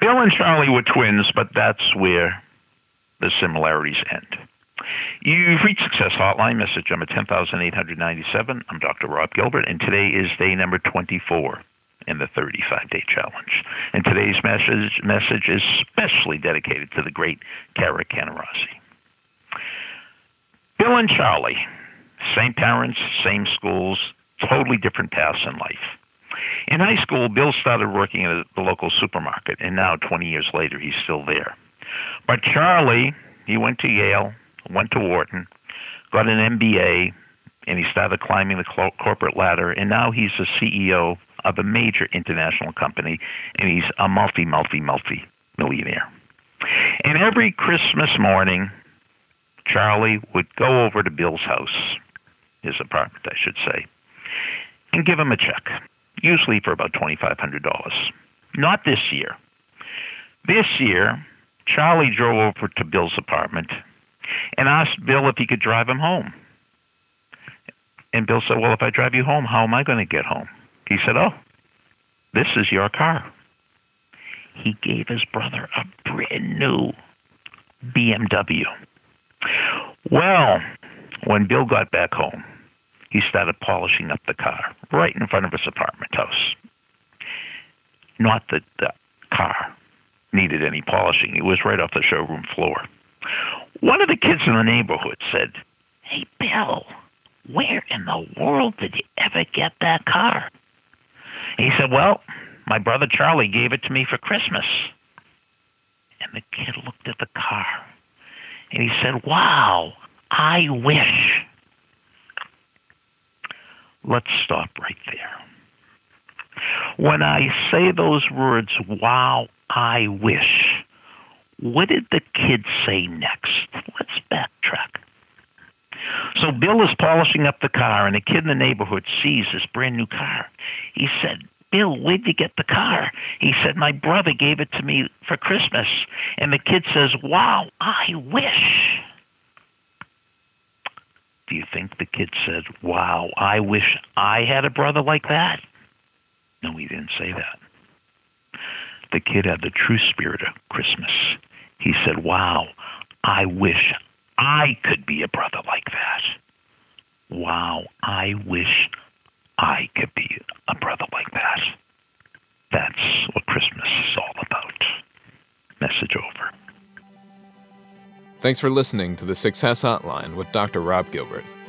Bill and Charlie were twins, but that's where the similarities end. You've reached Success Hotline, message number 10897. I'm Dr. Rob Gilbert, and today is day number 24 in the 35 day challenge. And today's message, message is specially dedicated to the great Kara Canarasi. Bill and Charlie, same parents, same schools, totally different paths in life. In high school, Bill started working at the local supermarket, and now, 20 years later, he's still there. But Charlie, he went to Yale, went to Wharton, got an MBA, and he started climbing the corporate ladder, and now he's the CEO of a major international company, and he's a multi, multi, multi millionaire. And every Christmas morning, Charlie would go over to Bill's house, his apartment, I should say, and give him a check, usually for about $2,500. Not this year. This year, Charlie drove over to Bill's apartment and asked Bill if he could drive him home. And Bill said, Well, if I drive you home, how am I going to get home? He said, Oh, this is your car. He gave his brother a brand new BMW. Well, when Bill got back home, he started polishing up the car right in front of his apartment house. Not that the car needed any polishing, it was right off the showroom floor. One of the kids in the neighborhood said, Hey, Bill, where in the world did you ever get that car? He said, Well, my brother Charlie gave it to me for Christmas. And the kid looked at the car and he said, Wow, I wish. Let's stop right there. When I say those words, wow, I wish, what did the kid say next? Let's backtrack. So Bill is polishing up the car, and a kid in the neighborhood sees this brand new car. He said, Bill, where'd you get the car? He said, My brother gave it to me for Christmas. And the kid says, Wow, I wish. Do you think the kid said, Wow, I wish I had a brother like that? No, he didn't say that. The kid had the true spirit of Christmas. He said, Wow, I wish I could be a brother like that. Wow, I wish I could be a brother like that. That's what Christmas is all about. Message over. Thanks for listening to the Success Hotline with Dr. Rob Gilbert